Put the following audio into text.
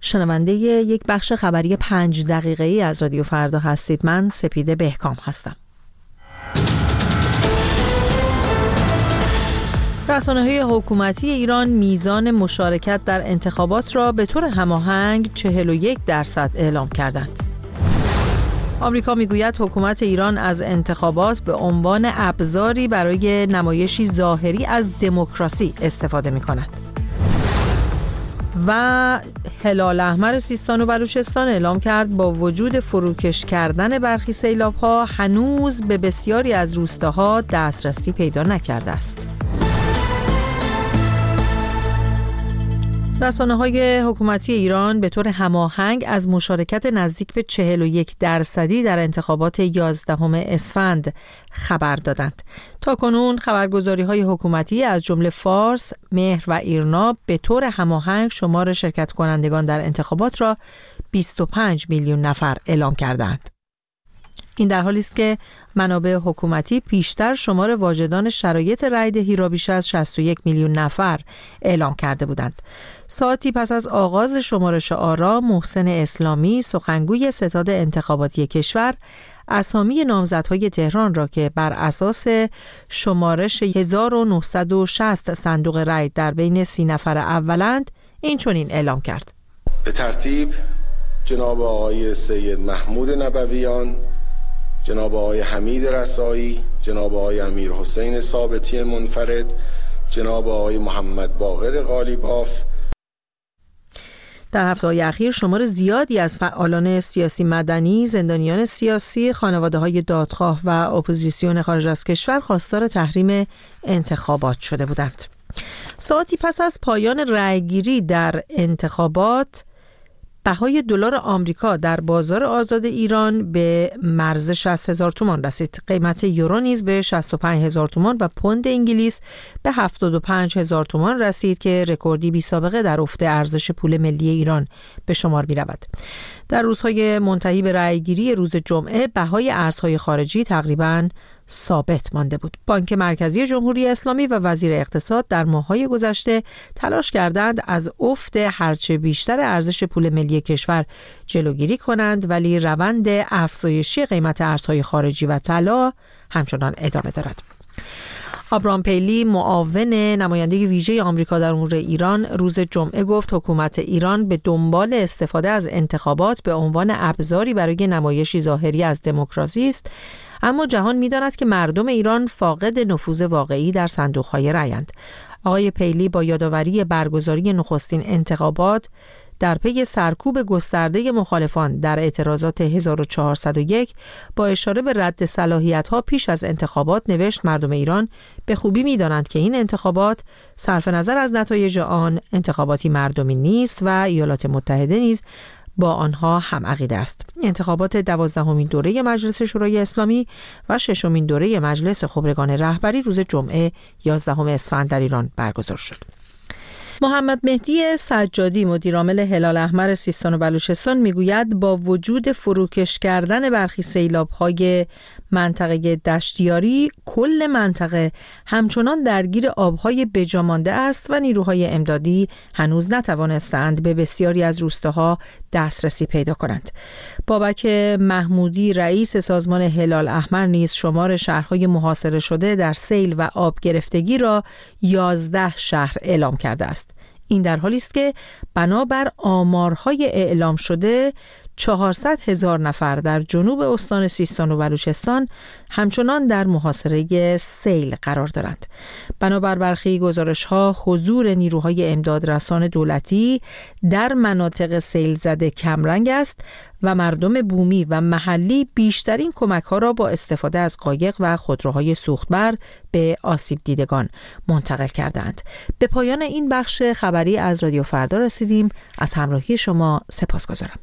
شنونده یک بخش خبری پنج دقیقه ای از رادیو فردا هستید من سپیده بهکام هستم رسانه های حکومتی ایران میزان مشارکت در انتخابات را به طور هماهنگ 41 درصد اعلام کردند. آمریکا می‌گوید حکومت ایران از انتخابات به عنوان ابزاری برای نمایشی ظاهری از دموکراسی استفاده می کند. و هلال احمر سیستان و بلوچستان اعلام کرد با وجود فروکش کردن برخی سیلاب ها هنوز به بسیاری از روستاها دسترسی پیدا نکرده است. رسانه های حکومتی ایران به طور هماهنگ از مشارکت نزدیک به 41 درصدی در انتخابات 11 اسفند خبر دادند. تا کنون خبرگزاری های حکومتی از جمله فارس، مهر و ایرنا به طور هماهنگ شمار شرکت کنندگان در انتخابات را 25 میلیون نفر اعلام کردند. این در حالی است که منابع حکومتی پیشتر شمار واجدان شرایط رای را بیش از 61 میلیون نفر اعلام کرده بودند. ساعتی پس از آغاز شمارش آرا محسن اسلامی سخنگوی ستاد انتخاباتی کشور اسامی نامزدهای تهران را که بر اساس شمارش 1960 صندوق رای در بین سی نفر اولند این چنین اعلام کرد به ترتیب جناب آقای سید محمود نبویان جناب آقای حمید رسایی جناب آقای امیر حسین ثابتی منفرد جناب آقای محمد باقر غالیباف در هفته های اخیر شمار زیادی از فعالان سیاسی مدنی، زندانیان سیاسی، خانواده های دادخواه و اپوزیسیون خارج از کشور خواستار تحریم انتخابات شده بودند. ساعتی پس از پایان رأیگیری در انتخابات بهای دلار آمریکا در بازار آزاد ایران به مرز 60 هزار تومان رسید. قیمت یورو نیز به 65 هزار تومان و پوند انگلیس به 75 هزار تومان رسید که رکوردی بی سابقه در افت ارزش پول ملی ایران به شمار می رود. در روزهای منتهی به رأیگیری روز جمعه بهای ارزهای خارجی تقریبا ثابت مانده بود. بانک مرکزی جمهوری اسلامی و وزیر اقتصاد در ماههای گذشته تلاش کردند از افت هرچه بیشتر ارزش پول ملی کشور جلوگیری کنند ولی روند افزایشی قیمت ارزهای خارجی و طلا همچنان ادامه دارد. آبرام پیلی معاون نماینده ویژه آمریکا در امور ایران روز جمعه گفت حکومت ایران به دنبال استفاده از انتخابات به عنوان ابزاری برای نمایشی ظاهری از دموکراسی است. اما جهان می‌داند که مردم ایران فاقد نفوذ واقعی در صندوقهای رایند آقای پیلی با یادآوری برگزاری نخستین انتخابات در پی سرکوب گسترده مخالفان در اعتراضات 1401 با اشاره به رد صلاحیت ها پیش از انتخابات نوشت مردم ایران به خوبی می‌دانند که این انتخابات صرف نظر از نتایج آن انتخاباتی مردمی نیست و ایالات متحده نیز با آنها هم عقیده است. انتخابات دوازدهمین دوره مجلس شورای اسلامی و ششمین دوره مجلس خبرگان رهبری روز جمعه 11 اسفند در ایران برگزار شد. محمد مهدی سجادی مدیرعامل هلال احمر سیستان و بلوچستان می‌گوید با وجود فروکش کردن برخی سیلاب های منطقه دشتیاری کل منطقه همچنان درگیر آبهای بجامانده است و نیروهای امدادی هنوز نتوانستند به بسیاری از روستاها دسترسی پیدا کنند. بابک محمودی رئیس سازمان هلال احمر نیز شمار شهرهای محاصره شده در سیل و آب گرفتگی را 11 شهر اعلام کرده است. این در حالی است که بنابر آمارهای اعلام شده 400 هزار نفر در جنوب استان سیستان و بلوچستان همچنان در محاصره سیل قرار دارند. بنابر برخی گزارش ها حضور نیروهای امدادرسان دولتی در مناطق سیل زده کمرنگ است و مردم بومی و محلی بیشترین کمک ها را با استفاده از قایق و خودروهای سوختبر به آسیب دیدگان منتقل کردند. به پایان این بخش خبری از رادیو فردا رسیدیم. از همراهی شما سپاس گذارم.